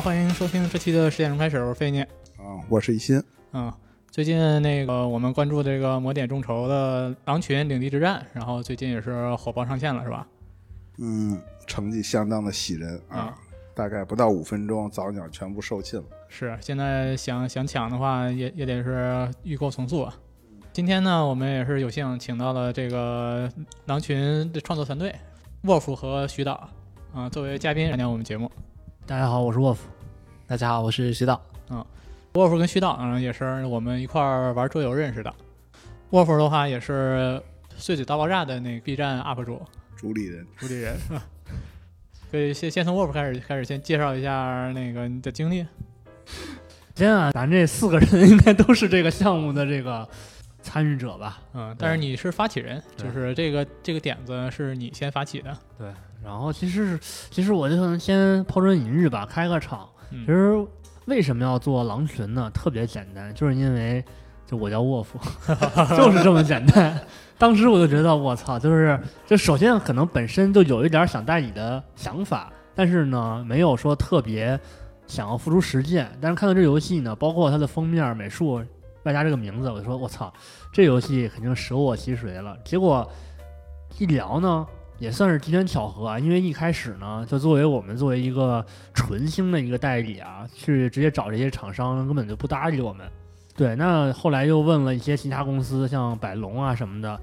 欢迎收听这期的十点钟开始，我是费念。啊，我是一心。嗯，最近那个我们关注这个魔点众筹的狼群领地之战，然后最近也是火爆上线了，是吧？嗯，成绩相当的喜人啊，啊大概不到五分钟，早鸟全部售罄了。是，现在想想抢的话，也也得是预购从速啊。今天呢，我们也是有幸请到了这个狼群的创作团队沃夫和徐导啊，作为嘉宾参加我们节目。大家好，我是沃夫。大家好，我是徐导。嗯沃夫跟徐导呢，也是我们一块儿玩桌游认识的。沃夫的话也是《碎嘴大爆炸》的那个 B 站 UP 主主理人，主理人。可以先先从沃夫开始，开始先介绍一下那个你的经历。先啊，咱这四个人应该都是这个项目的这个参与者吧？嗯，但是你是发起人，就是这个这个点子是你先发起的。对。然后其实是，其实我就先抛砖引玉吧，开个场。嗯其实为什么要做狼群呢？特别简单，就是因为就我叫沃夫，就是这么简单。当时我就觉得我操，就是就首先可能本身就有一点想带你的想法，但是呢，没有说特别想要付出实践。但是看到这游戏呢，包括它的封面、美术，外加这个名字，我就说我操，这游戏肯定舍我其谁了。结果一聊呢，也算是机缘巧合啊，因为一开始呢，就作为我们作为一个纯星的一个代理啊，去直接找这些厂商根本就不搭理我们。对，那后来又问了一些其他公司，像百龙啊什么的，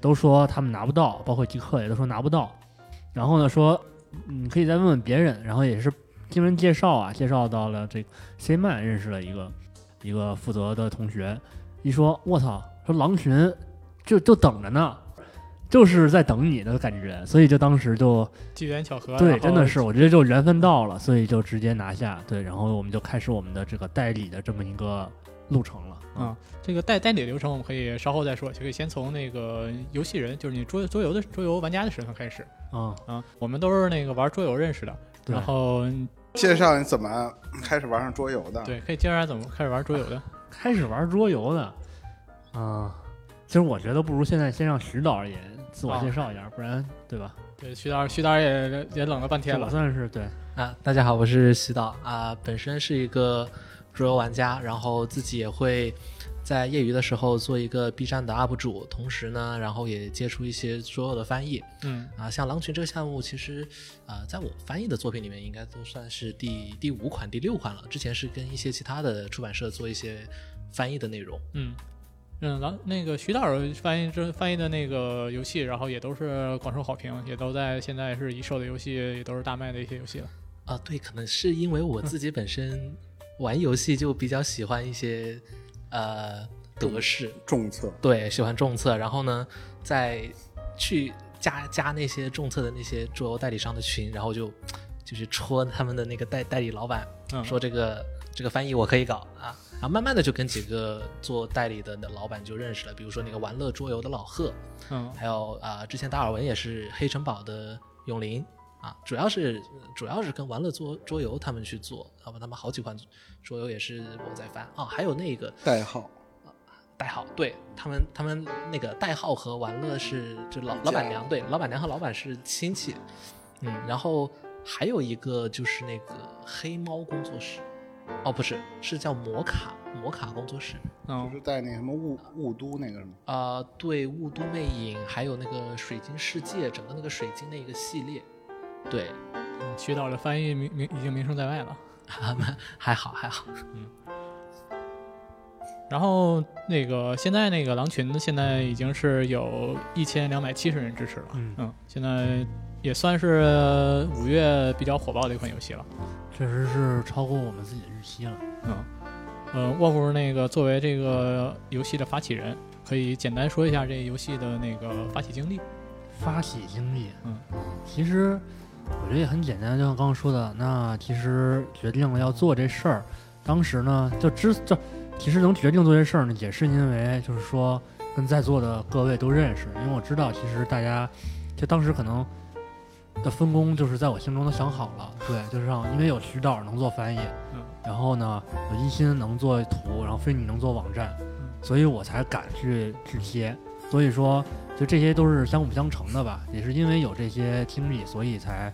都说他们拿不到，包括极客也都说拿不到。然后呢，说你可以再问问别人，然后也是经人介绍啊，介绍到了这 C 曼认识了一个一个负责的同学，一说我操，说狼群就就等着呢，就是在等你的感觉，所以就当时就机缘巧合，对，真的是我觉得就缘分到了，所以就直接拿下，对，然后我们就开始我们的这个代理的这么一个路程了，啊，这个代代理流程我们可以稍后再说，就可以先从那个游戏人，就是你桌桌游的桌游玩家的身份开始啊，啊。我们都是那个玩桌游认识的，然后介绍你怎么开始玩上桌游的。，对，可以介绍一下怎么开始玩桌游的。开始玩桌游的，啊，其实我觉得不如现在先让徐导也自我介绍一下，不然对吧？对，徐导徐导也也冷了半天我了。算是对，啊，大家好，我是徐导啊，本身是一个桌游玩家，然后自己也会在业余的时候做一个 B 站的 UP 主，同时呢，然后也接触一些所有的翻译嗯啊，像狼群这个项目，其实啊，在我翻译的作品里面，应该都算是第第五款、第六款了。之前是跟一些其他的出版社做一些翻译的内容。嗯嗯，狼那个徐导翻译这翻译的那个游戏，然后也都是广受好评，也都在现在是已售的游戏，也都是大卖的一些游戏了。啊，对，可能是因为我自己本身玩游戏就比较喜欢一些呃德式，重策。对，喜欢重策，然后呢，再去加加那些重策的那些桌游代理商的群，然后就就是戳他们的那个代代理老板，嗯，说这个这个翻译我可以搞啊，然后慢慢的就跟几个做代理的那老板就认识了，比如说那个玩乐桌游的老贺，嗯。还有啊、之前达尔文也是黑城堡的永林啊，主要是主要是跟玩乐桌桌游他们去做，好吧他们好几款桌游也是我在翻啊，还有那个代号代号，对他们他们那个代号和玩乐是就老老板娘，对，老板娘和老板是亲戚，嗯，然后还有一个就是那个黑猫工作室，哦不是，是叫摩卡摩卡工作室，就嗯是在那什么雾雾都那个什么。啊、对，雾都魅影，还有那个水晶世界，整个那个水晶的一个系列，对，嗯徐导的翻译名名已经名声在外了。还好还好，嗯。然后那个现在那个狼群现在已经是有一千两百七十人支持了，嗯现在也算是五月比较火爆的一款游戏了，确实是超过我们自己的预期了。嗯，呃，沃夫那个作为这个游戏的发起人，可以简单说一下这游戏的那个发起经历。发起经历，嗯，其实我觉得也很简单，就像刚刚说的，那其实决定了要做这事儿，当时呢就知就其实能决定做这事儿呢，也是因为就是说跟在座的各位都认识，因为我知道其实大家就当时可能的分工就是在我心中都想好了，对，就是让因为有徐导能做翻译，嗯，然后呢有一心能做图，然后非你能做网站，所以我才敢去去贴，所以说就这些都是相辅相成的吧，也是因为有这些经历，所以才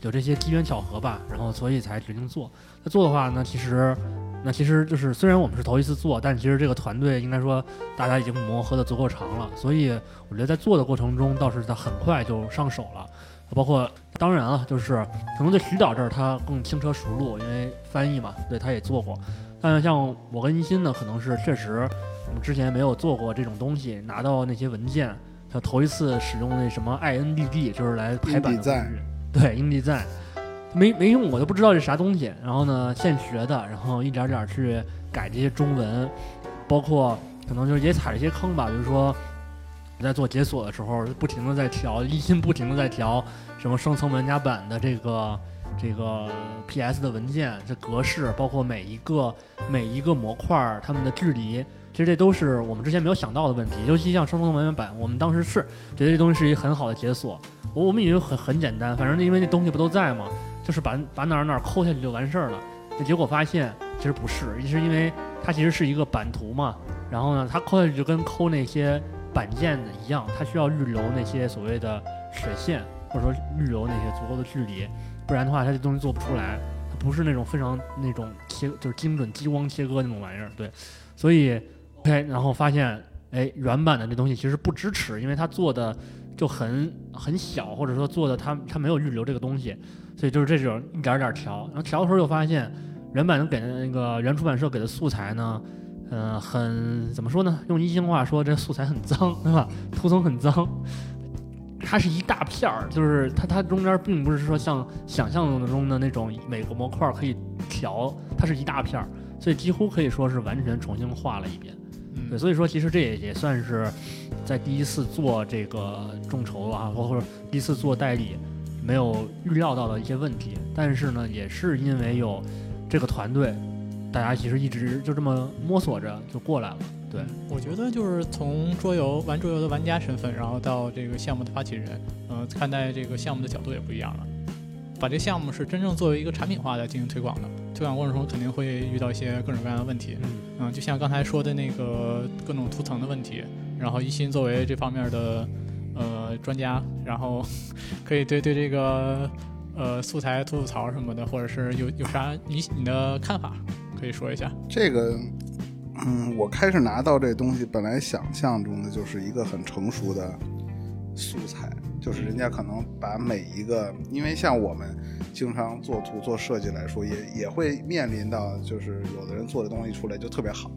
有这些机缘巧合吧，然后所以才决定做。那做的话呢，其实那其实就是虽然我们是头一次做，但其实这个团队应该说大家已经磨合的足够长了，所以我觉得在做的过程中倒是他很快就上手了。包括当然了，就是可能在徐导这儿他更轻车熟路，因为翻译嘛，对他也做过。但像我跟一心呢，可能是确实我们之前没有做过这种东西，拿到那些文件，他头一次使用那什么 INDD，就是来排版的工具，对，英地赞，没没用我，都不知道这啥东西。然后呢，现学的，然后一点点去改这些中文，包括可能就是也踩了一些坑吧，比如说。在做解锁的时候，不停的在调，一心不停的在调什么双层玩家版的这个这个 PS 的文件，这格式，包括每一个每一个模块它们的距离，其实这都是我们之前没有想到的问题。尤其像双层玩家版，我们当时是觉得这东西是一个很好的解锁，我我们以为很很简单，反正因为那东西不都在嘛，就是把把哪儿哪儿抠下去就完事儿了。那结果发现其实不是，是因为它其实是一个版图嘛，然后呢，它抠下去就跟抠那些。板件的一样，它需要预留那些所谓的血线，或者说预留那些足够的距离，不然的话，它这东西做不出来。它不是那种非常那种切，就是精准激光切割那种玩意儿。对，所以，OK，然后发现，哎，原版的这东西其实不支持，因为它做的就很很小，或者说做的它它没有预留这个东西，所以就是这种一点点调。然后调的时候又发现，原版能给的那个原出版社给的素材呢。嗯，很怎么说呢？用一星话说，这素材很脏，对吧？图层很脏，它是一大片儿，就是它它中间并不是说像想象中的那种每个模块可以调，它是一大片儿，所以几乎可以说是完全重新画了一遍。对，所以说其实这也也算是在第一次做这个众筹啊，包括第一次做代理，没有预料到的一些问题。但是呢，也是因为有这个团队。大家其实一直就这么摸索着就过来了。对，我觉得就是从桌游玩桌游的玩家身份，然后到这个项目的发起人，嗯，看待这个项目的角度也不一样了。把这个项目是真正作为一个产品化的进行推广的，推广过程中肯定会遇到一些各种各样的问题。嗯，嗯就像刚才说的那个各种图层的问题，然后一心作为这方面的呃专家，然后可以对对这个呃素材吐吐槽什么的，或者是有有啥你你的看法？可以说一下这个，嗯，我开始拿到这东西，本来想象中的就是一个很成熟的素材，就是人家可能把每一个，因为像我们经常做图做设计来说，也也会面临到，就是有的人做的东西出来就特别好，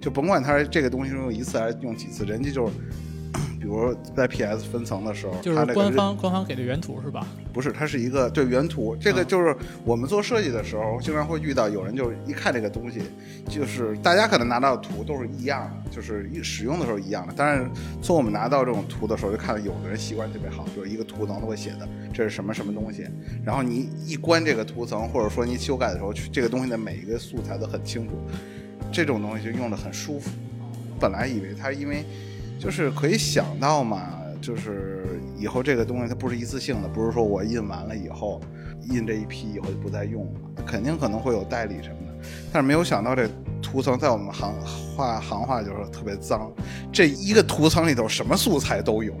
就甭管他这个东西用一次还是用几次，人家就是。比如在 PS 分层的时候，就是官方官方给的原图是吧？不是，它是一个对原图。这个就是我们做设计的时候，经常会遇到有人就一看这个东西，就是大家可能拿到的图都是一样的，就是一使用的时候一样的。但是从我们拿到这种图的时候，就看到有的人习惯特别好，就是一个图层都会写的这是什么什么东西。然后你一关这个图层，或者说你修改的时候，这个东西的每一个素材都很清楚，这种东西就用的很舒服。本来以为它因为。就是可以想到嘛，就是以后这个东西它不是一次性的，不是说我印完了以后印这一批以后就不再用了，肯定可能会有代理什么的。但是没有想到这图层在我们行话行话就是特别脏，这一个图层里头什么素材都有。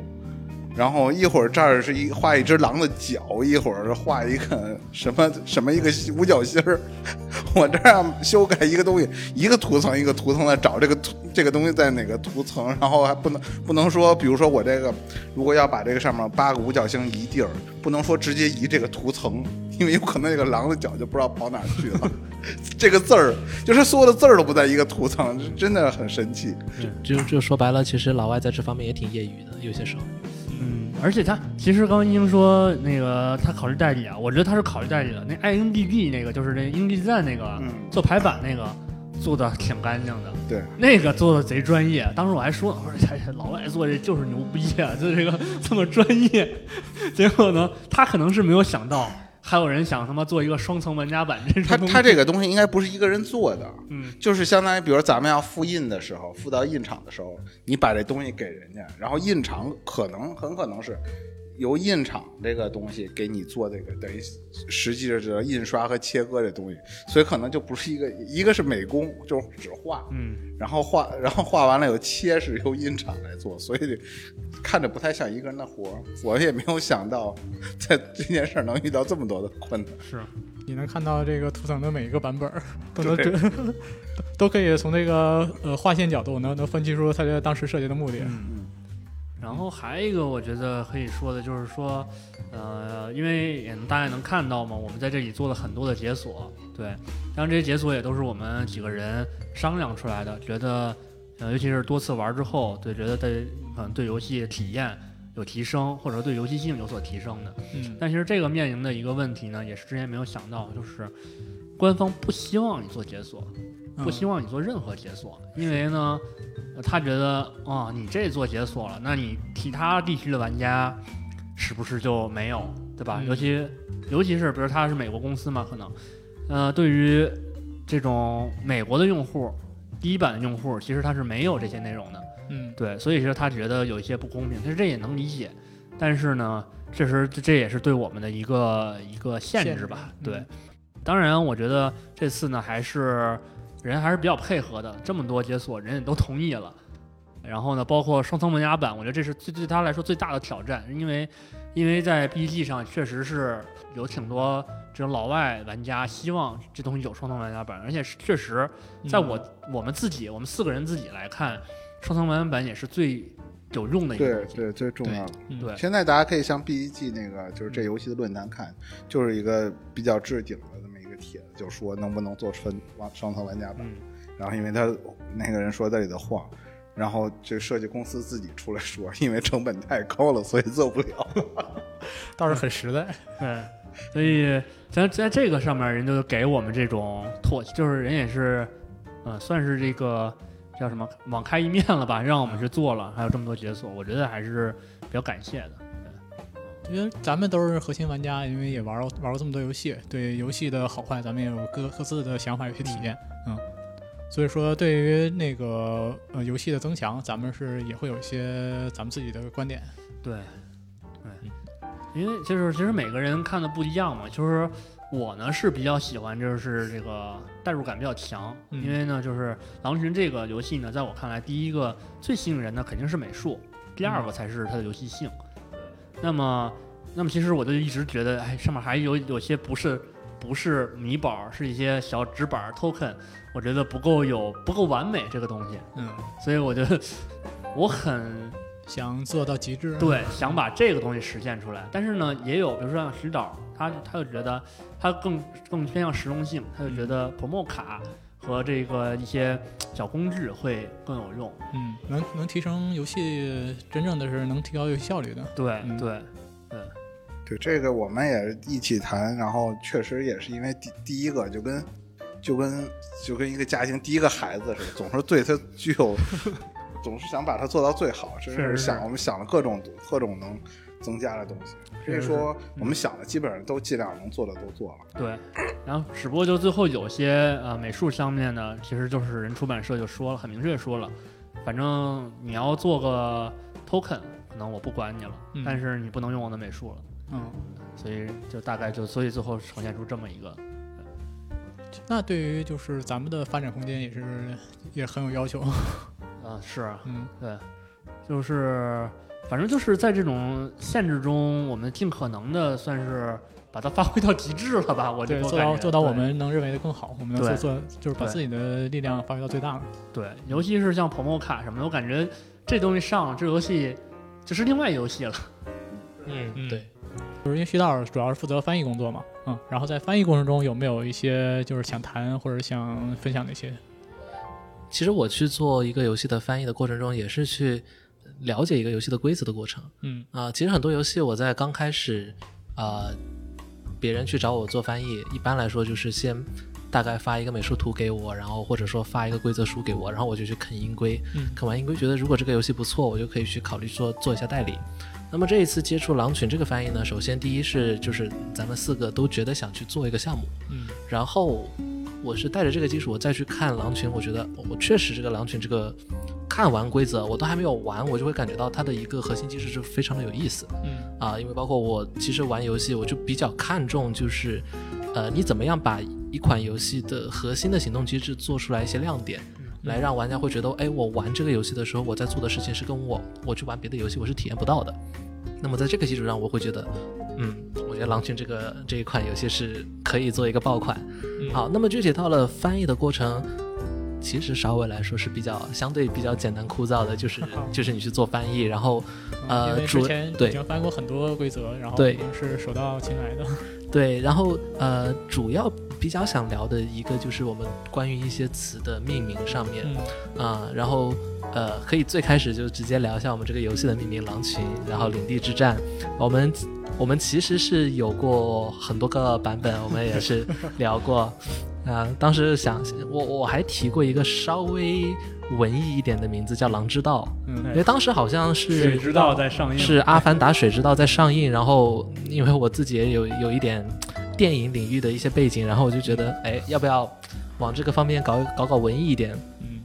然后一会儿这儿是一画一只狼的脚，一会儿画一个什么什么一个五角星儿。我这样修改一个东西，一个图层一个图层的找这个图这个东西在哪个图层，然后还不能不能说，比如说我这个如果要把这个上面八个五角星移地儿，不能说直接移这个图层，因为有可能这个狼的脚就不知道跑哪去了。这个字儿就是所有的字儿都不在一个图层，真的很神奇。就就说白了，其实老外在这方面也挺业余的，有些时候。而且他其实刚刚英说那个他考虑代理啊，我觉得他是考虑代理的。那 INDB 那个就是那英地赞那个做排版那个做的挺干净的，对，那个做的贼专业。当时我还说，我说老外做这就是牛逼啊，就这个这么专业。结果呢，他可能是没有想到。还有人想他妈做一个双层玩家版，这他他这个东西应该不是一个人做的，嗯，就是相当于，比如咱们要复印的时候，复到印厂的时候，你把这东西给人家，然后印厂可能很可能是由印厂这个东西给你做这个，等于实际是印刷和切割这东西，所以可能就不是一个，一个是美工，就是只画，嗯，然后画，然后画完了有切是由印厂来做，所以看着不太像一个人的活儿。我也没有想到，在这件事儿能遇到这么多的困难。是，你能看到这个图层的每一个版本儿，都能对 都可以从这个呃划线角度能能分析出它这当时设计的目的。嗯。然后还有一个我觉得可以说的就是说，呃，因为也能大家能看到嘛，我们在这里做了很多的解锁，对，当然这些解锁也都是我们几个人商量出来的，觉得，呃，尤其是多次玩之后，对，觉得对可能对游戏体验有提升，或者说对游戏性有所提升的。嗯，但其实这个面临的一个问题呢，也是之前没有想到，就是官方不希望你做解锁，不希望你做任何解锁，因为呢，呃他觉得啊、你这做解锁了，那你其他地区的玩家是不是就没有，对吧？嗯尤其尤其是比如他是美国公司嘛，可能，呃，对于这种美国的用户，第一版的用户，其实他是没有这些内容的。嗯对，所以说他觉得有一些不公平，其实这也能理解，但是呢，确实这这也是对我们的一个一个限限制制吧。嗯对，当然我觉得这次呢还是人还是比较配合的，这么多解锁人也都同意了。然后呢，包括双层门牙版，我觉得这是最对他来说最大的挑战，因为因为在 BG 上确实是有挺多这种老外玩家希望这东西有双层门牙版，而且是确实在我、我们自己我们四个人自己来看，双层门牙版也是最有用的一个。对对，最重要的。嗯对现在大家可以像 BEG 那个，就是这游戏的论坛看，就是一个比较置顶的就说能不能做分往双层玩家版。嗯然后因为他那个人说这里的话，然后这设计公司自己出来说，因为成本太高了，所以做不了。倒是很实在。嗯，所以咱在这个上面，人就给我们这种妥，就是人也是，呃，算是这个叫什么网开一面了吧，让我们去做了，还有这么多解锁，我觉得还是比较感谢的。因为咱们都是核心玩家，因为也玩过玩过这么多游戏，对游戏的好坏，咱们也有各各自的想法，有些体验，嗯。所以说，对于那个呃游戏的增强，咱们是也会有一些咱们自己的观点。对，对，因为就是其实每个人看的不一样嘛，就是我呢是比较喜欢就是这个代入感比较强，嗯因为呢就是狼群这个游戏呢，在我看来，第一个最吸引人的肯定是美术，第二个才是它的游戏性。那么，那么其实我就一直觉得，哎，上面还有有些不是不是米宝，是一些小纸板 token，我觉得不够有不够完美这个东西，嗯，所以我觉得 我很想做到极致。对，想把这个东西实现出来。但是呢，也有比如说像石导，他他就觉得他更更偏向实用性，他就觉得 promo 卡和这个一些小工具会更有用。嗯，能能提升游戏，真正的是能提高游戏效率的。对、嗯对对这个我们也一起谈，然后确实也是因为第第一个就跟就跟就跟一个家庭第一个孩子似的，总是对他具有，总是想把它做到最好，真是是是想我们想了各种各种能增加的东西，所以说我们想的基本上都尽量能做的都做了。对。然后只不过就最后有些呃美术上面呢，其实就是人出版社就说了，很明确说了，反正你要做个 token，可能我不管你了，嗯但是你不能用我的美术了。嗯，所以就大概就所以最后呈现出这么一个那对于就是咱们的发展空间也是也很有要求。啊、是啊嗯对，就是反正就是在这种限制中，我们尽可能的算是把它发挥到极致了吧？我对，我做到做到我们能认为的更好，我们能做做就是把自己的力量发挥到最大了。对，尤其是像朋友卡什么的，我感觉这东西上了，这游戏就是另外一游戏了。嗯嗯对，就是因为徐导主要是负责翻译工作嘛，嗯，然后在翻译过程中有没有一些就是想谈或者想分享的一些？其实我去做一个游戏的翻译的过程中，也是去了解一个游戏的规则的过程。嗯。啊、其实很多游戏我在刚开始，啊，别人去找我做翻译，一般来说就是先大概发一个美术图给我，然后或者说发一个规则书给我，然后我就去啃音规，嗯。啃完音规觉得如果这个游戏不错，我就可以去考虑做做一下代理。那么这一次接触狼群这个翻译呢，首先第一是就是咱们四个都觉得想去做一个项目，嗯。然后我是带着这个基础，我再去看狼群，我觉得我确实这个狼群这个看完规则，我都还没有玩，我就会感觉到它的一个核心机制是非常的有意思嗯啊。因为包括我其实玩游戏，我就比较看重就是，呃，你怎么样把一款游戏的核心的行动机制做出来一些亮点。来让玩家会觉得，哎，我玩这个游戏的时候，我在做的事情是跟我我去玩别的游戏我是体验不到的。那么在这个基础上，我会觉得，嗯，我觉得《狼群》这个这一款游戏是可以做一个爆款。嗯好，那么具体到了翻译的过程，其实稍微来说是比较相对比较简单枯燥的，就是 就是你去做翻译，然后呃主之前已经翻过很多规则，然后对已经是手到擒来的。对，然后呃主要比较想聊的一个就是我们关于一些词的命名上面嗯啊、然后呃可以最开始就直接聊一下我们这个游戏的命名“狼群”，然后领地之战，我们。我们其实是有过很多个版本，我们也是 聊过，啊、当时想我我还提过一个稍微文艺一点的名字叫《狼之道》，因嗯为当时好像是水之道在上映，是《阿凡达：水之道》在上映，然后因为我自己也有有一点电影领域的一些背景，然后我就觉得，哎，要不要往这个方面搞搞搞文艺一点？嗯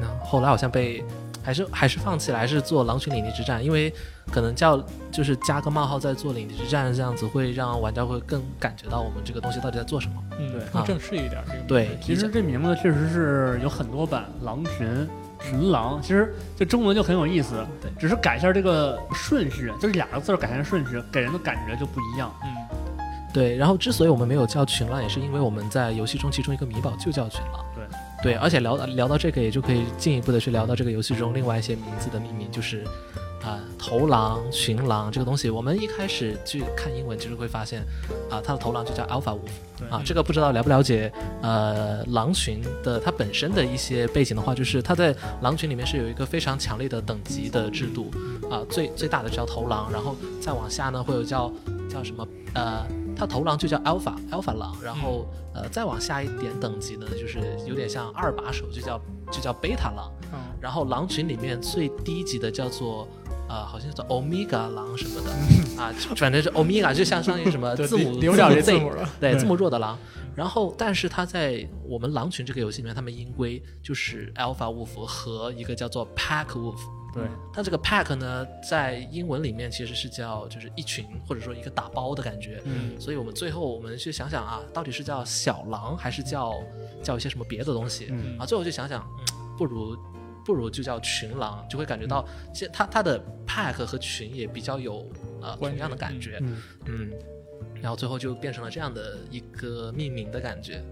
那后来好像被还是还是放弃了，还是做《狼群领地之战》，因为可能叫就是加个冒号在做领地之战，这样子会让玩家会更感觉到我们这个东西到底在做什么。嗯，对更正式一点。这个对，其实这名字确实是有很多版，狼群、群狼，其实就中文就很有意思，对只是改一下这个顺序，就是两个字改一下顺序，给人的感觉就不一样。嗯对，然后之所以我们没有叫群狼，也是因为我们在游戏中其中一个米宝就叫群狼。对对，而且聊聊到这个，也就可以进一步的去聊到这个游戏中另外一些名字的秘密，就是啊、头狼、群狼这个东西。我们一开始去看英文，其实会发现啊、它的头狼就叫 Alpha Wolf 对啊。这个不知道了不了解呃狼群的它本身的一些背景的话，就是它在狼群里面是有一个非常强烈的等级的制度啊、最最大的叫头狼，然后再往下呢会有叫叫什么呃。它头狼就叫 alpha alpha 狼，然后呃再往下一点等级呢，就是有点像二把手，就叫就叫贝塔狼。嗯然后狼群里面最低级的叫做呃好像叫 omega 狼什么的啊，反正是 omega 就相当于什么 字母 Z 字母了。对字母弱的狼。然后，但是它在我们狼群这个游戏里面，他们音规就是 alpha wolf 和一个叫做 pack wolf。对，它这个 pack 呢，在英文里面其实是叫就是一群或者说一个打包的感觉。嗯，所以我们最后我们去想想啊，到底是叫小狼还是叫叫一些什么别的东西、嗯？啊？最后就想想，嗯，不如不如就叫群狼，就会感觉到现它它的 pack 和群也比较有呃同样的感觉，嗯，嗯，然后最后就变成了这样的一个命名的感觉，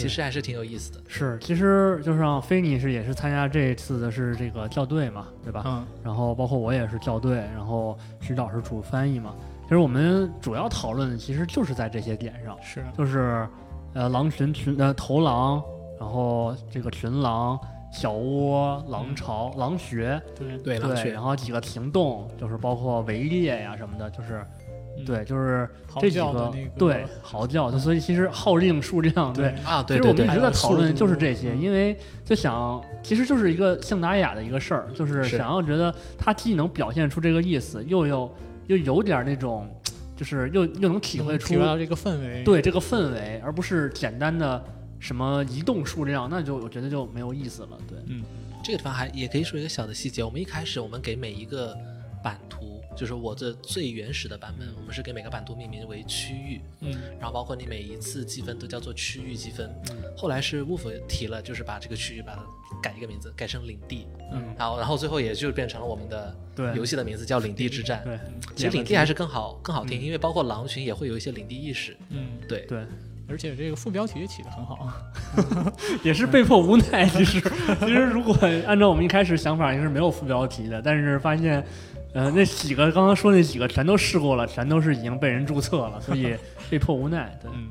其实还是挺有意思的。是，其实就像菲尼是也是参加这一次的是这个校对嘛，对吧？嗯然后包括我也是校对，然后徐导是主翻译嘛。其实我们主要讨论其实就是在这些点上，是就是呃狼群群呃头狼，然后这个群狼、小窝、狼巢、狼穴，对对，对狼穴然后几个行动，就是包括围猎呀什么的，就是嗯对，就是这几个对嚎叫，所以其实号令数量对。啊，对对对其实我们一直在讨论就是这些，因为就想，其实就是一个象达雅的一个事儿，就是是想要觉得它既能表现出这个意思，又有又有点那种，就是又又能体会出到这个氛围。对这个氛围，而不是简单的什么移动数量，那就我觉得就没有意思了。对，嗯这个地方还也可以说一个小的细节，我们一开始我们给每一个版图，就是我这最原始的版本，我们是给每个版图命名为区域，嗯然后包括你每一次积分都叫做区域积分。嗯后来是 Wolf 提了，就是把这个区域把它改一个名字，改成领地，嗯，然后然后最后也就变成了我们的对游戏的名字叫领地之战。对，其实领地还是更好更好听，因为包括狼群也会有一些领地意识。嗯，对，对，而且这个副标题也起得很好。也是被迫无奈。其实，其实如果按照我们一开始想法，应该是没有副标题的，但是发现，呃，那几个刚刚说那几个全都试过了，全都是已经被人注册了，所以 被迫无奈。对，嗯。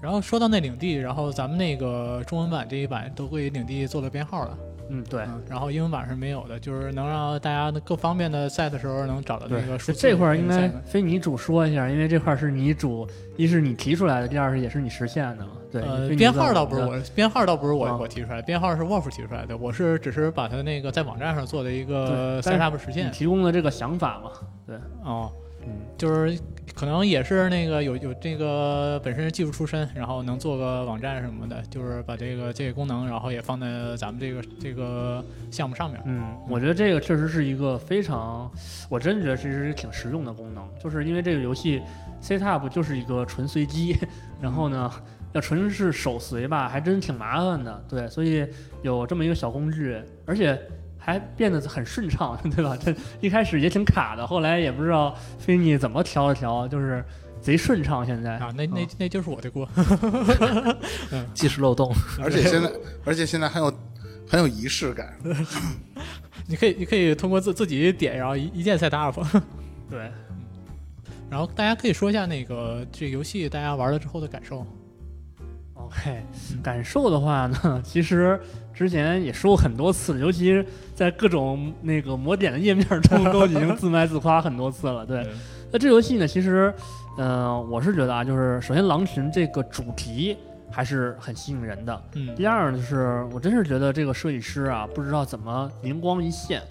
然后说到那领地，然后咱们那个中文版这一版都给领地做了编号了，嗯，对。嗯，然后英文版是没有的，就是能让大家各方面的赛的时候能找到那个数这字。这块儿应该非你主说一下，因为这块儿是你主，一是你提出来的，第二是也是你实现的嘛。对，编号倒不是我，编号倒不是我啊我提出来，编号是 Wolf 提出来的，我是只是把它那个在网站上做的一个 setup 实你现。提供的这个想法嘛。对，哦，嗯，就是可能也是那个有有这个本身技术出身，然后能做个网站什么的，就是把这个这个功能，然后也放在咱们这个这个项目上面。嗯，我觉得这个确实是一个非常，我真觉得这是挺实用的功能，就是因为这个游戏 set up 就是一个纯随机，然后呢，要纯是手随吧，还真挺麻烦的。对，所以有这么一个小工具，而且还变得很顺畅，对吧？这一开始也挺卡的，后来也不知道菲尼怎么调了调，就是贼顺畅。现在啊，那那那就是我的锅。技术漏洞，而且现在，而且现在很有很有仪式感。你可以你可以通过自自己点，然后一一键 set up。对，然后大家可以说一下那个这个游戏大家玩了之后的感受。OK，感受的话呢，其实之前也说过很多次，尤其是在各种那个魔点的页面中 都已经自卖自夸很多次了。对，那这游戏呢，其实，嗯、我是觉得啊，就是首先狼群这个主题还是很吸引人的。嗯第二呢，就是我真是觉得这个设计师啊，不知道怎么灵光一现，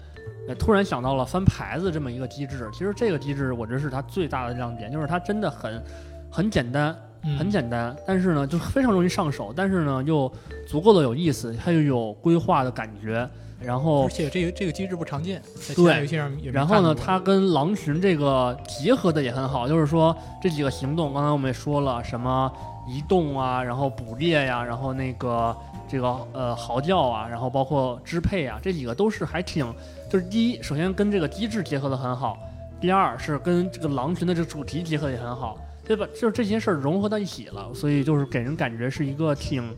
呃，突然想到了翻牌子这么一个机制。其实这个机制我觉得是它最大的亮点，就是它真的很很简单，嗯很简单，但是呢，就非常容易上手，但是呢又足够的有意思，它又有规划的感觉，然后而且这个这个机制不常见，在其他对游戏上也然后呢，它跟狼群这个结合的也很好，就是说这几个行动，刚才我们也说了，什么移动啊，然后捕猎呀、然后那个这个呃嚎叫啊，然后包括支配啊，这几个都是还挺，就是第一，首先跟这个机制结合的很好，第二是跟这个狼群的这个主题结合得也很好，对吧？就是这些事儿融合到一起了，所以就是给人感觉是一个挺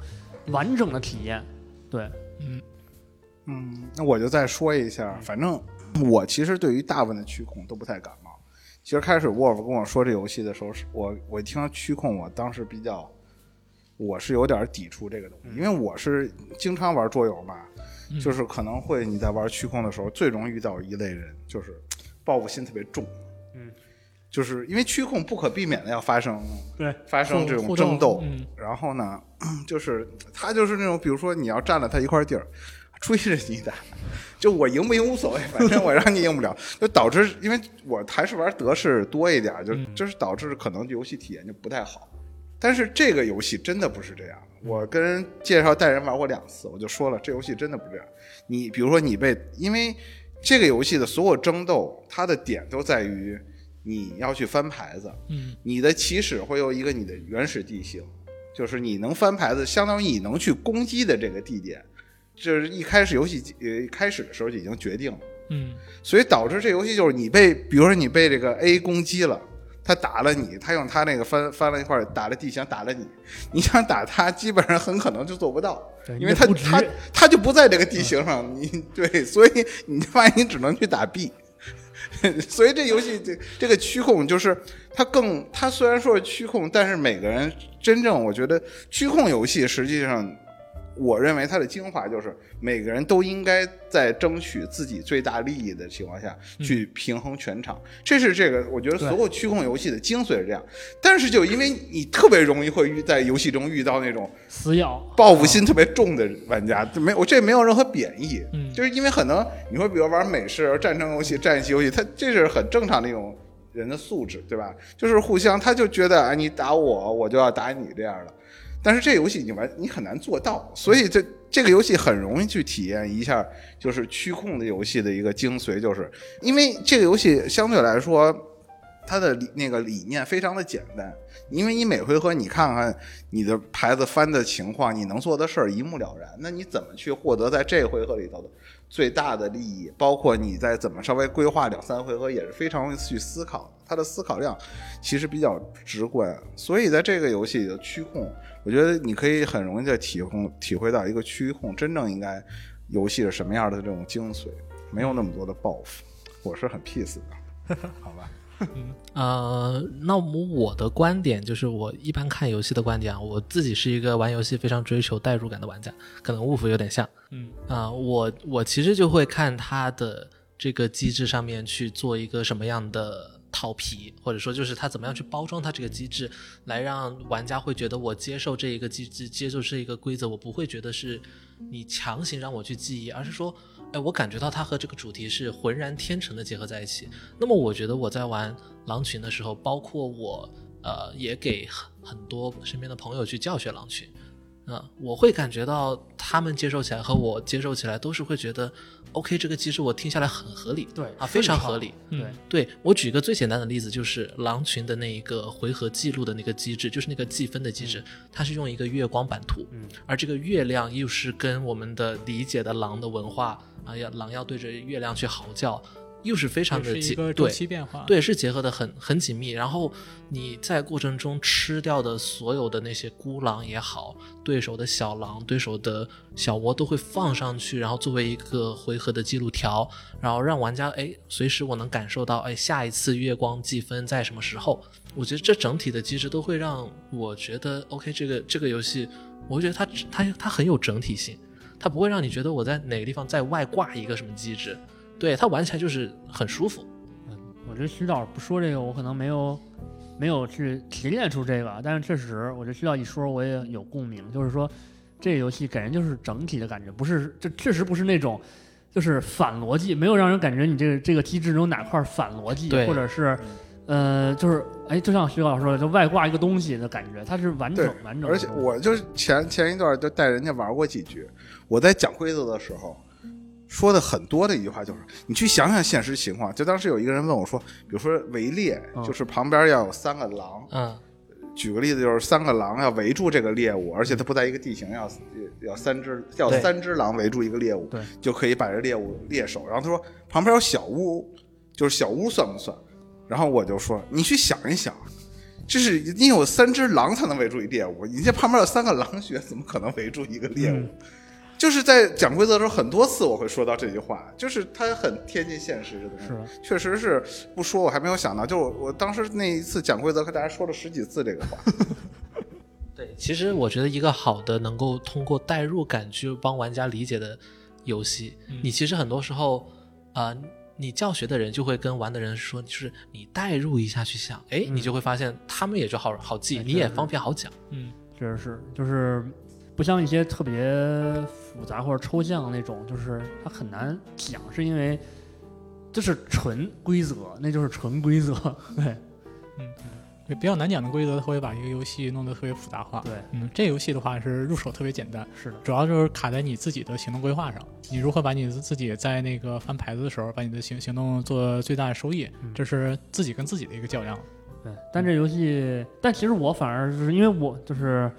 完整的体验，对。嗯嗯，那我就再说一下，反正我其实对于大部分的区控都不太感冒。其实开始 Wolf 跟我说这游戏的时候，是我我一听到区控，我当时比较，我是有点抵触这个东西，因为我是经常玩桌游嘛，嗯就是可能会你在玩区控的时候，最容易遇到一类人，就是报复心特别重。嗯，就是因为区控不可避免的要发生对发生这种争斗，嗯然后呢，就是他就是那种，比如说你要占了他一块地儿，追着你打，就我赢不赢无所谓，反正我让你赢不了，就导致因为我还是玩德式多一点，就嗯就是导致可能游戏体验就不太好。但是这个游戏真的不是这样，我跟人介绍带人玩过两次，我就说了，这游戏真的不是这样。你比如说你被，因为这个游戏的所有争斗，它的点都在于你要去翻牌子，嗯你的起始会有一个你的原始地形，就是你能翻牌子，相当于你能去攻击的这个地点，就是一开始游戏呃开始的时候就已经决定了，嗯所以导致这游戏就是你被，比如说你被这个 A 攻击了。他打了你，他用他那个翻翻了一块儿打了地形打了你，你想打他，基本上很可能就做不到，对因为他他他就不在这个地形上，你对，所以你发现你只能去打 B，所以这游戏这这个区控就是它更，它虽然说是区控，但是每个人真正我觉得区控游戏实际上，我认为它的精华就是每个人都应该在争取自己最大利益的情况下去平衡全场，这是这个我觉得所有区控游戏的精髓是这样。但是就因为你特别容易会遇在游戏中遇到那种死咬，报复心特别重的玩家，就没我这没有任何贬义，嗯就是因为可能你说，比如玩美式战争游戏、战棋游戏，它这是很正常的一种人的素质，对吧？就是互相，他就觉得啊，你打我，我就要打你这样的。但是这游戏你玩你很难做到，所以这这个游戏很容易去体验一下，就是区控的游戏的一个精髓，就是因为这个游戏相对来说，它的理那个理念非常的简单，因为你每回合你看看你的牌子翻的情况，你能做的事儿一目了然，那你怎么去获得在这回合里头的最大的利益？包括你在怎么稍微规划两三回合，也是非常容易去思考。它的思考量其实比较直观，所以在这个游戏里的区控，我觉得你可以很容易的体会体会到一个区域控真正应该游戏是什么样的这种精髓，没有那么多的报复，我是很 peace 的，好吧？呃，那么我的观点就是，我一般看游戏的观点啊，我自己是一个玩游戏非常追求代入感的玩家，可能 Wolf 有点像嗯啊、我我其实就会看他的这个机制上面去做一个什么样的套皮，或者说就是它怎么样去包装它这个机制，来让玩家会觉得我接受这一个机制，接受这一个规则，我不会觉得是你强行让我去记忆，而是说哎，我感觉到它和这个主题是浑然天成的结合在一起。那么我觉得我在玩狼群的时候，包括我呃也给很很多身边的朋友去教学狼群，啊、我会感觉到他们接受起来和我接受起来都是会觉得，OK，这个机制我听下来很合理，对啊，非常合理。嗯对，对我举一个最简单的例子，就是狼群的那一个回合记录的那个机制，就是那个计分的机制，它是用一个月光版图，嗯而这个月亮又是跟我们的理解的狼的文化啊，要狼要对着月亮去嚎叫，又是非常的紧对期变化。对，是结合的很很紧密。然后你在过程中吃掉的所有的那些孤狼也好，对手的小狼、对手的小窝都会放上去，然后作为一个回合的记录条，然后让玩家哎随时我能感受到哎下一次月光计分在什么时候。我觉得这整体的机制都会让我觉得 OK，这个这个游戏，我会觉得它它它很有整体性，它不会让你觉得我在哪个地方在外挂一个什么机制，对它玩起来就是很舒服。嗯我觉得徐导不说这个，我可能没有没有去提炼出这个，但是确实，我觉得徐导一说，我也有共鸣。就是说，这个游戏给人就是整体的感觉，不是这确实不是那种就是反逻辑，没有让人感觉你这个这个机制有哪块儿反逻辑，或者是呃，就是哎，就像徐导说的，就外挂一个东西的感觉，它是完整完整的而且我就是前前一段就带人家玩过几局，我在讲规则的时候说的很多的一句话就是，你去想想现实情况。就当时有一个人问我说，比如说围猎，嗯就是旁边要有三个狼，嗯，举个例子，就是三个狼要围住这个猎物，而且它不在一个地形，要要三只要三只狼围住一个猎物，对，就可以把这猎物猎手。然后他说旁边有小屋，就是小屋算不算？然后我就说你去想一想，这是你有三只狼才能围住一猎物，你这旁边有三个狼穴，怎么可能围住一个猎物？嗯就是在讲规则的时候，很多次我会说到这句话，就是它很贴近现实的东西。是确实是不说，我还没有想到。就我我当时那一次讲规则，和大家说了十几次这个话。对，其实我觉得一个好的能够通过代入感去帮玩家理解的游戏，你其实很多时候，啊，你教学的人就会跟玩的人说，就是你代入一下去想，哎，你就会发现他们也就好好记，你也方便好讲。嗯，确实是，就是不像一些特别复杂或者抽象的那种，就是它很难讲，是因为就是纯规则，那就是纯规则。对嗯对比较难讲的规则，它会把一个游戏弄得特别复杂化。对，嗯，这游戏的话是入手特别简单，是的，主要就是卡在你自己的行动规划上，你如何把你自己在那个翻牌子的时候，把你的行行动做最大的收益，嗯这是自己跟自己的一个较量。对。但这游戏，但其实我反而就是因为我就是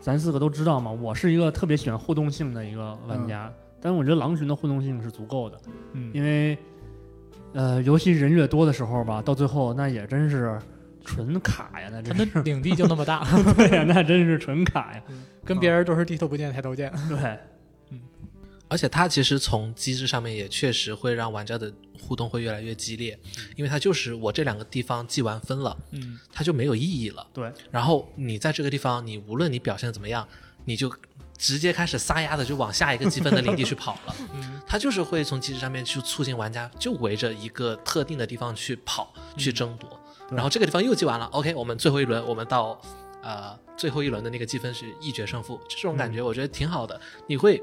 咱四个都知道嘛，我是一个特别喜欢互动性的一个玩家，但是我觉得狼群的互动性是足够的，嗯，因为呃，尤其人越多的时候吧，到最后那也真是纯卡呀，那它真是。领地就那么大，对呀，那真是纯卡呀。跟别人都是低头不见抬头见。对，而且它其实从机制上面也确实会让玩家的互动会越来越激烈，因为它就是我这两个地方记完分了，嗯，它就没有意义了。对，然后你在这个地方，你无论你表现得怎么样，你就直接开始撒丫子就往下一个积分的领地去跑了。嗯，它就是会从机制上面去促进玩家就围着一个特定的地方去跑，去争夺。然后这个地方又记完了，OK，我们最后一轮我们到呃最后一轮的那个积分是一决胜负，这种感觉我觉得挺好的。你会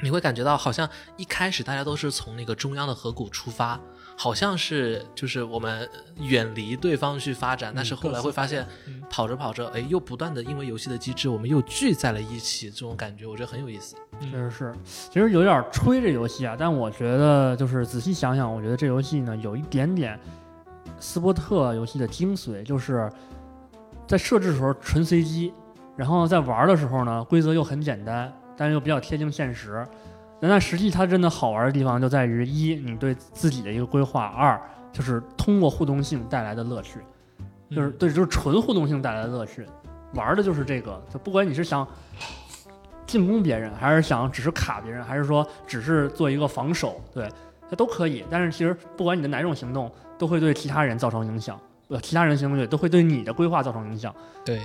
你会感觉到好像一开始大家都是从那个中央的河谷出发，好像是就是我们远离对方去发展，但是后来会发现嗯跑着跑着，哎，又不断的因为游戏的机制，我们又聚在了一起，这种感觉我觉得很有意思。确实是，其实有点吹这游戏啊，但我觉得就是仔细想想，我觉得这游戏呢有一点点斯波特游戏的精髓，就是在设置的时候纯随机，然后在玩的时候呢规则又很简单，但是又比较贴近现实。那那实际它真的好玩的地方就在于一，你对自己的一个规划；二，就是通过互动性带来的乐趣，就是对，就是纯互动性带来的乐趣。玩的就是这个，就不管你是想进攻别人，还是想只是卡别人，还是说只是做一个防守，对，它都可以。但是其实不管你的哪种行动，都会对其他人造成影响，呃，其他人行动也都会对你的规划造成影响。对，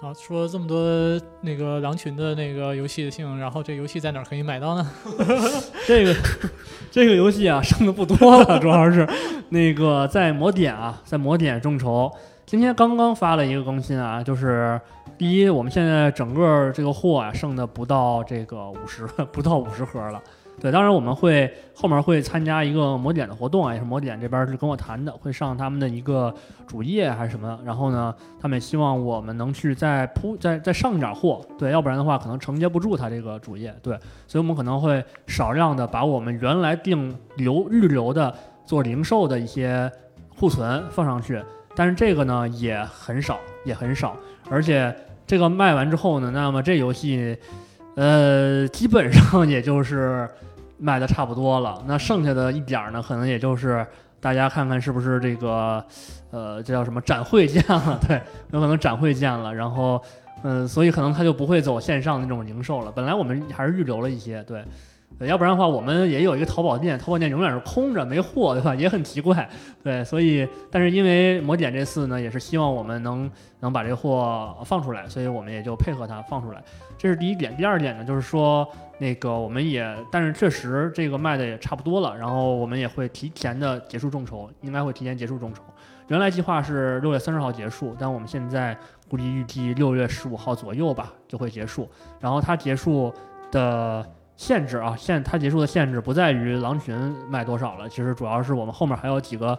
好，说了这么多那个狼群的那个游戏性，然后这游戏在哪儿可以买到呢？这个 这个游戏啊，剩的不多了，主要是那个在魔点啊，在魔点众筹，今天刚刚发了一个更新啊，就是第一，我们现在整个这个货啊，剩的不到这个五十，不到五十盒了。对，当然我们会后面会参加一个魔点的活动啊，也是魔点这边是跟我谈的，会上他们的一个主页还是什么。然后呢，他们也希望我们能去再铺再再上一点货，对，要不然的话可能承接不住他这个主页，对，所以我们可能会少量的把我们原来定留预留的做零售的一些库存放上去，但是这个呢也很少，也很少，而且这个卖完之后呢，那么这游戏，呃，基本上也就是卖的差不多了。那剩下的一点儿呢，可能也就是大家看看是不是这个，呃，这叫什么展会见了？对，有可能展会见了，然后，嗯、所以可能他就不会走线上那种零售了。本来我们还是预留了一些，对。要不然的话，我们也有一个淘宝店，淘宝店永远是空着没货，对吧？也很奇怪，对，所以但是因为魔点这次呢，也是希望我们能能把这货放出来，所以我们也就配合它放出来。这是第一点。第二点呢，就是说那个我们也，但是确实这个卖的也差不多了，然后我们也会提前的结束众筹，应该会提前结束众筹。原来计划是六月三十号结束，但我们现在估计预计六月十五号左右吧就会结束。然后它结束的限制啊，限它结束的限制不在于狼群卖多少了，其实主要是我们后面还有几个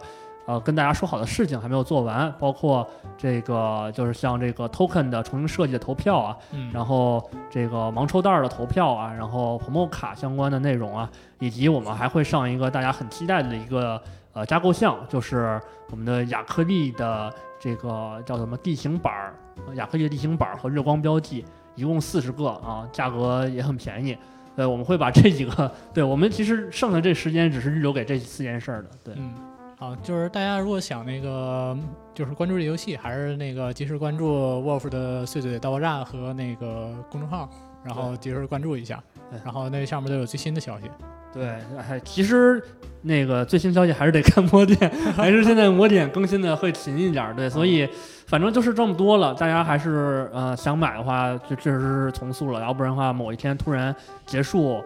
呃跟大家说好的事情还没有做完，包括这个就是像这个 token 的重新设计的投票啊，嗯，然后这个盲抽袋儿的投票啊，然后 promo 卡相关的内容啊，以及我们还会上一个大家很期待的一个呃加购项，就是我们的亚克力的这个叫什么地形板儿，呃亚克力的地形板儿和日光标记，一共四十个啊，价格也很便宜。对，我们会把这几个，对我们其实剩下这时间只是预留给这四件事儿的。对，嗯，好，就是大家如果想那个就是关注这游戏，还是那个及时关注 Wolf 的碎嘴大爆炸和那个公众号，然后及时关注一下对，然后那上面都有最新的消息。对，还其实那个最新消息还是得看魔点，还是现在魔点更新的会勤一点儿。对，所以反正就是这么多了，大家还是呃想买的话，就确实是从速了，要不然的话某一天突然结束，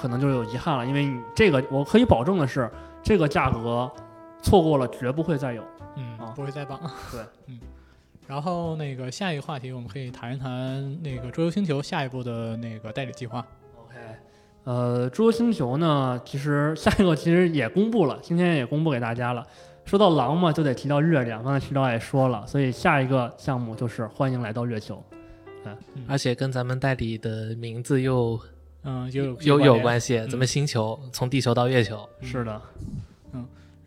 可能就有遗憾了。因为你这个我可以保证的是，这个价格错过了绝不会再有。嗯啊，不会再绑。对，嗯。然后那个下一个话题，我们可以谈一谈那个桌游星球下一步的那个代理计划。OK，呃，桌游星球呢，其实 下一个其实也公布了，今天也公布给大家了。说到狼嘛，就得提到月亮，刚才徐导也说了，所以下一个项目就是欢迎来到月球。嗯而且跟咱们代理的名字又嗯，有又有关系，嗯咱们星球从地球到月球，是的，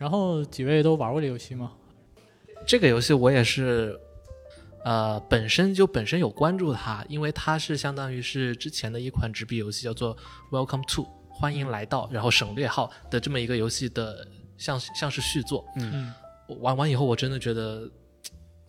然后几位都玩过这游戏吗？这个游戏我也是，呃，本身就本身有关注它，因为它是相当于是之前的一款纸币游戏，叫做 Welcome to 欢迎来到，然后省略号的这么一个游戏的像像是续作。嗯我玩完以后，我真的觉得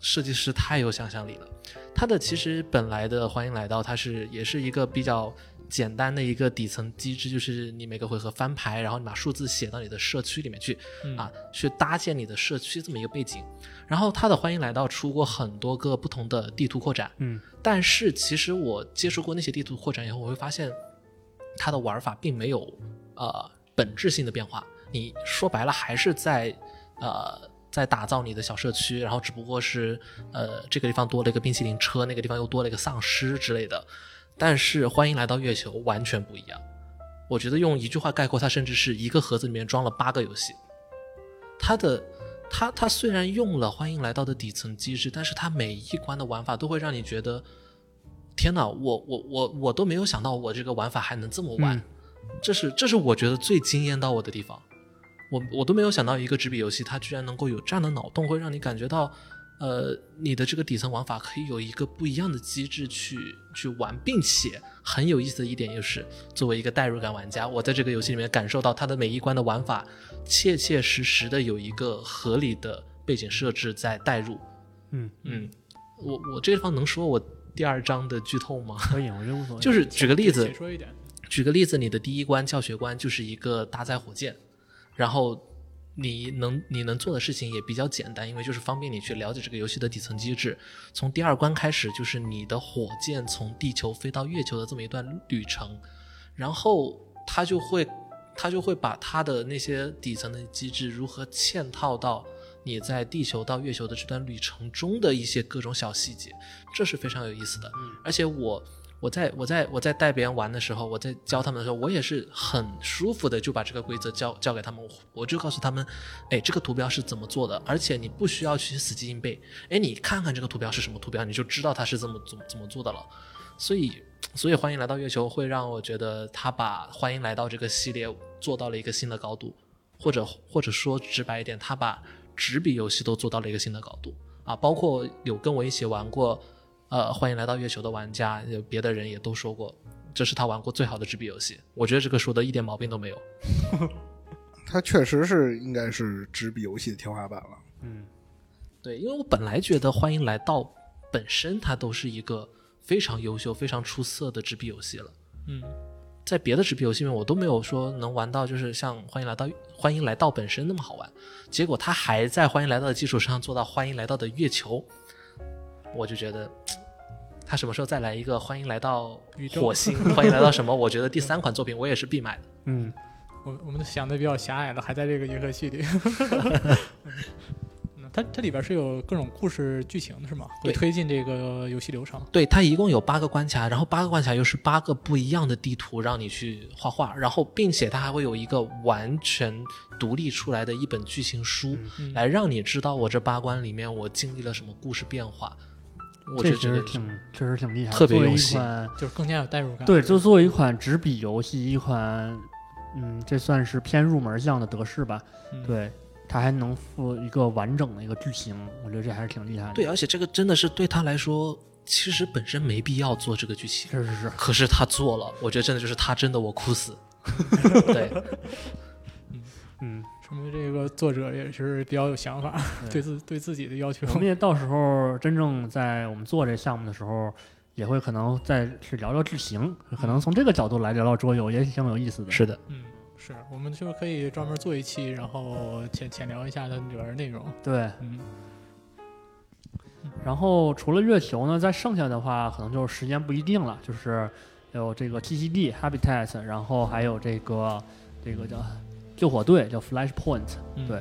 设计师太有想象力了。它的其实本来的欢迎来到，它是也是一个比较简单的一个底层机制，就是你每个回合翻牌，然后你把数字写到你的社区里面去，嗯啊，去搭建你的社区这么一个背景。然后它的欢迎来到出过很多个不同的地图扩展，嗯，但是其实我接触过那些地图扩展以后，我会发现它的玩法并没有呃本质性的变化。你说白了还是在呃在打造你的小社区，然后只不过是呃这个地方多了一个冰淇淋车，那个地方又多了一个丧尸之类的。但是欢迎来到月球完全不一样。我觉得用一句话概括，它甚至是一个盒子里面装了八个游戏。它的它它虽然用了欢迎来到的底层机制，但是它每一关的玩法都会让你觉得，天哪，我我我我都没有想到我这个玩法还能这么玩，嗯这是这是我觉得最惊艳到我的地方。我我都没有想到一个纸笔游戏，它居然能够有这样的脑洞，会让你感觉到，呃，你的这个底层玩法可以有一个不一样的机制去去玩，并且很有意思的一点就是，作为一个代入感玩家，我在这个游戏里面感受到它的每一关的玩法，切切实实的有一个合理的背景设置在代入。嗯嗯，我我这地方能说我第二章的剧透吗？可以，我觉得无所谓。就是举个例子，说一点。举个例子，你的第一关教学关就是一个搭载火箭，然后你能你能做的事情也比较简单，因为就是方便你去了解这个游戏的底层机制。从第二关开始，就是你的火箭从地球飞到月球的这么一段旅程，然后它就会它就会把它的那些底层的机制如何嵌套到你在地球到月球的这段旅程中的一些各种小细节，这是非常有意思的。而且我我在我在我在带别人玩的时候，我在教他们的时候，我也是很舒服的就把这个规则教教给他们，我就告诉他们，哎，这个图标是怎么做的，而且你不需要去死记硬背，哎，你看看这个图标是什么图标，你就知道它是怎么怎么怎么做的了。所以，所以欢迎来到月球会让我觉得他把欢迎来到这个系列做到了一个新的高度，或者或者说直白一点，他把纸笔游戏都做到了一个新的高度啊，包括有跟我一起玩过。呃，欢迎来到月球的玩家，有别的人也都说过，这是他玩过最好的纸笔游戏。我觉得这个说的一点毛病都没有。它确实是应该是纸笔游戏的天花板了。嗯，对，因为我本来觉得欢迎来到本身它都是一个非常优秀、非常出色的纸笔游戏了。嗯，在别的纸笔游戏里面，我都没有说能玩到就是像欢迎来到欢迎来到本身那么好玩。结果他还在欢迎来到的基础上做到欢迎来到的月球，我就觉得。他什么时候再来一个？欢迎来到火星，欢迎来到什么？我觉得第三款作品我也是必买的。嗯，我我们想的比较狭隘了，还在这个银河系里。它它里边是有各种故事剧情的是吗？会推进这个游戏流程。对，它一共有八个关卡，然后八个关卡又是八个不一样的地图，让你去画画，然后并且它还会有一个完全独立出来的一本剧情书，来让你知道我这八关里面我经历了什么故事变化。我确实挺，确实挺厉害。特别用心，就是更加有代入感。对，就作为一款纸笔游戏，一款，嗯，这算是偏入门向的德式吧。对，它还能附一个完整的一个剧情，我觉得这还是挺厉害的。对，而且这个真的是对他来说，其实本身没必要做这个剧情。是是是。可是他做了，我觉得真的就是他真的我哭死。对，嗯嗯。因为这个作者也是比较有想法，对自对自己的要求。我们也到时候真正在我们做这项目的时候，也会可能再去聊聊智行，可能从这个角度来聊聊桌游，也挺有意思的。是的，嗯，是我们就是可以专门做一期，然后浅浅聊一下它里边的内容。对，嗯。然后除了月球呢，在剩下的话，可能就是时间不一定了，就是有这个 T C D Habitat，然后还有这个这个叫。救火队叫 Flashpoint，对，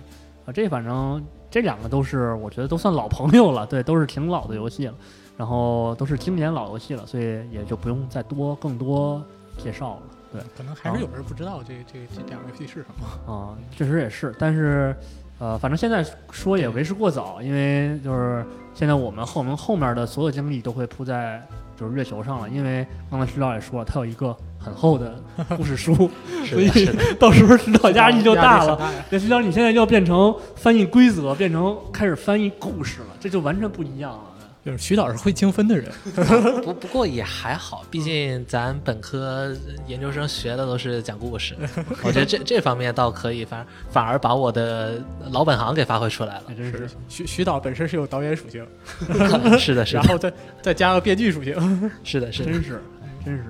啊，这反正这两个都是我觉得都算老朋友了，对，都是挺老的游戏了，然后都是经典老游戏了，所以也就不用再多更多介绍了，对，可能还是有人不知道这这这两个游戏是什么。啊，确实也是，但是呃，反正现在说也为时过早，因为就是现在我们后面后面的所有精力都会扑在就是月球上了，因为刚才徐导也说了，他有一个。很厚的 故事书，所以 到时候徐导压力就大了。那徐导，你现在要变成翻译规则，变成开始翻译故事了，这就完全不一样了。就是徐导是会精分的人，不不过也还好，毕竟咱本科研究生学的都是讲故事，我觉得这这方面倒可以，反反而把我的老本行给发挥出来了。真是徐徐导本身是有导演属性，是的，是的，然后再再加个编剧属性，是的，是的，真是，真是。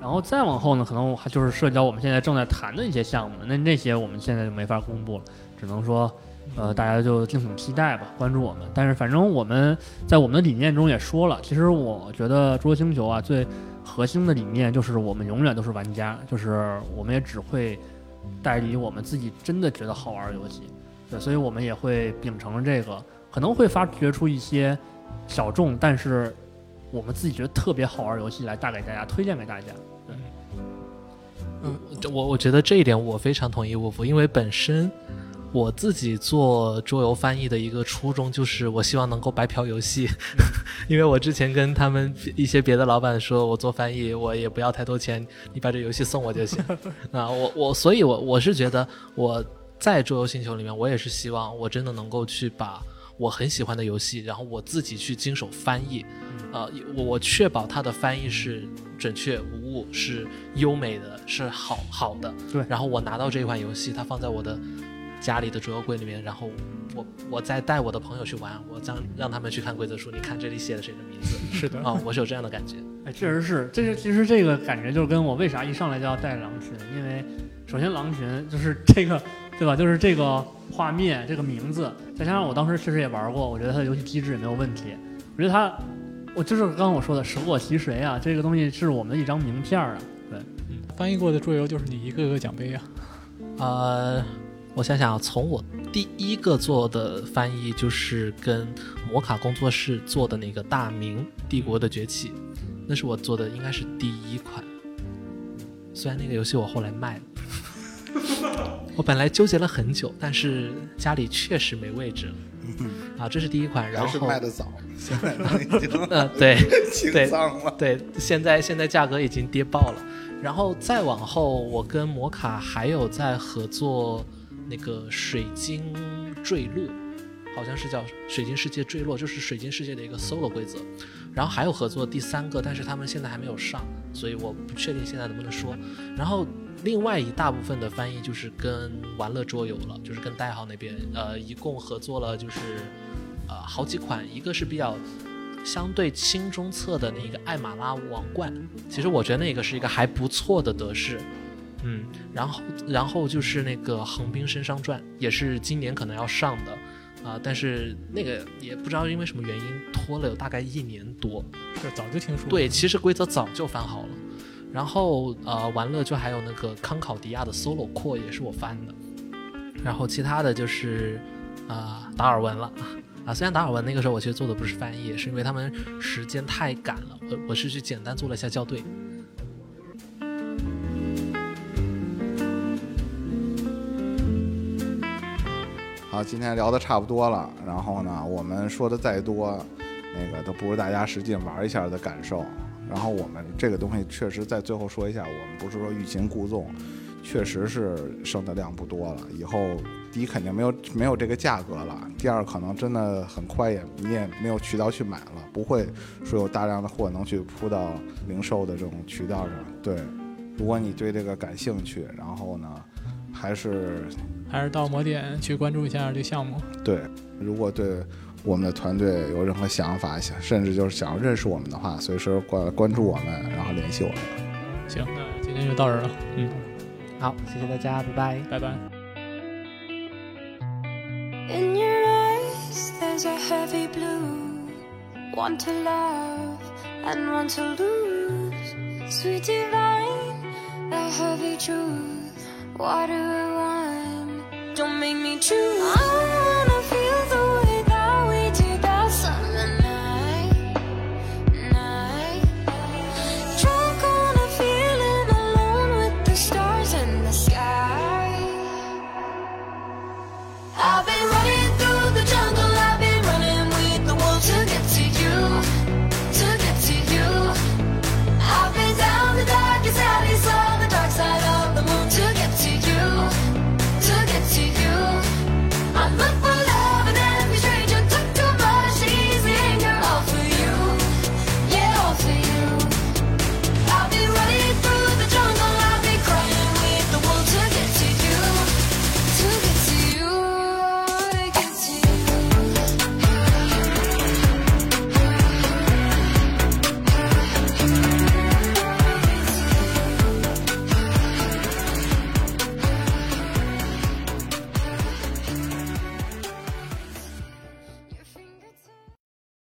然后再往后呢，可能还就是涉及到我们现在正在谈的一些项目，那那些我们现在就没法公布了，只能说，呃，大家就敬请期待吧，关注我们。但是反正我们在我们的理念中也说了，其实我觉得桌星球啊，最核心的理念就是我们永远都是玩家，就是我们也只会代理我们自己真的觉得好玩的游戏，对，所以我们也会秉承这个，可能会发掘出一些小众，但是我们自己觉得特别好玩游戏来带给大家，推荐给大家。对嗯，我我觉得这一点我非常同意沃夫，因为本身我自己做桌游翻译的一个初衷就是我希望能够白嫖游戏，因为我之前跟他们一些别的老板说，我做翻译我也不要太多钱，你把这游戏送我就行 啊，我我所以，我我是觉得我在桌游星球里面，我也是希望我真的能够去把我很喜欢的游戏，然后我自己去经手翻译。呃，我我确保它的翻译是准确无误，是优美的，是好好的。对。然后我拿到这款游戏，它放在我的家里的桌游柜里面，然后我我再带我的朋友去玩，我将让他们去看规则书，你看这里写的谁的名字？是的。啊，我是有这样的感觉。哎，确实是，这是其实这个感觉就是跟我为啥一上来就要带狼群，因为首先狼群就是这个，对吧？就是这个画面，这个名字，再加上我当时确实也玩过，我觉得它的游戏机制也没有问题，我觉得它。我就是刚刚我说的舍我其谁啊，这个东西是我们的一张名片啊。对，翻译过的桌游就是你一个个奖杯啊。呃，我想想，从我第一个做的翻译就是跟摩卡工作室做的那个《大明帝国的崛起》，那是我做的，应该是第一款。虽然那个游戏我后来卖了，我本来纠结了很久，但是家里确实没位置了。啊，这是第一款，然后卖的早，现在都已经呃，对，清对。对，现在现在价格已经跌爆了。然后再往后，我跟摩卡还有在合作那个水晶坠落，好像是叫水晶世界坠落，就是水晶世界的一个 solo 规则。然后还有合作第三个，但是他们现在还没有上，所以我不确定现在能不能说。然后另外一大部分的翻译就是跟玩乐桌游了，就是跟代号那边，呃，一共合作了就是呃好几款，一个是比较相对轻中测的那个艾玛拉王冠，其实我觉得那个是一个还不错的德式。嗯，然后然后就是那个《横滨身伤传》，也是今年可能要上的，啊、但是那个也不知道因为什么原因拖了有大概一年多。是早就听说。对，，其实规则早就翻好了。然后呃，玩乐就还有那个康考迪亚的 solo 扩也是我翻的。然后其他的就是啊、达尔文了啊。虽然达尔文那个时候我其实做的不是翻译，是因为他们时间太赶了，我我是去简单做了一下校对。啊，今天聊的差不多了，然后呢，我们说的再多，那个都不如大家实际玩一下的感受。然后我们这个东西确实在最后说一下，我们不是说欲擒故纵，确实是剩的量不多了。以后第一肯定没有没有这个价格了，第二可能真的很快也你也没有渠道去买了，不会说有大量的货能去铺到零售的这种渠道上。对，如果你对这个感兴趣，然后呢，还是还是到某点去关注一下这项目。对，如果对我们的团队有任何想法，想甚至就是想要认识我们的话，随时过来关注我们，然后联系我们。行，那今天就到这儿了。嗯，好，谢谢大家，拜拜。拜拜。In your eyes, there's a heavy blue. One to love and one to lose. Sweet divine, the heavy truth. water one. Don't make me choose.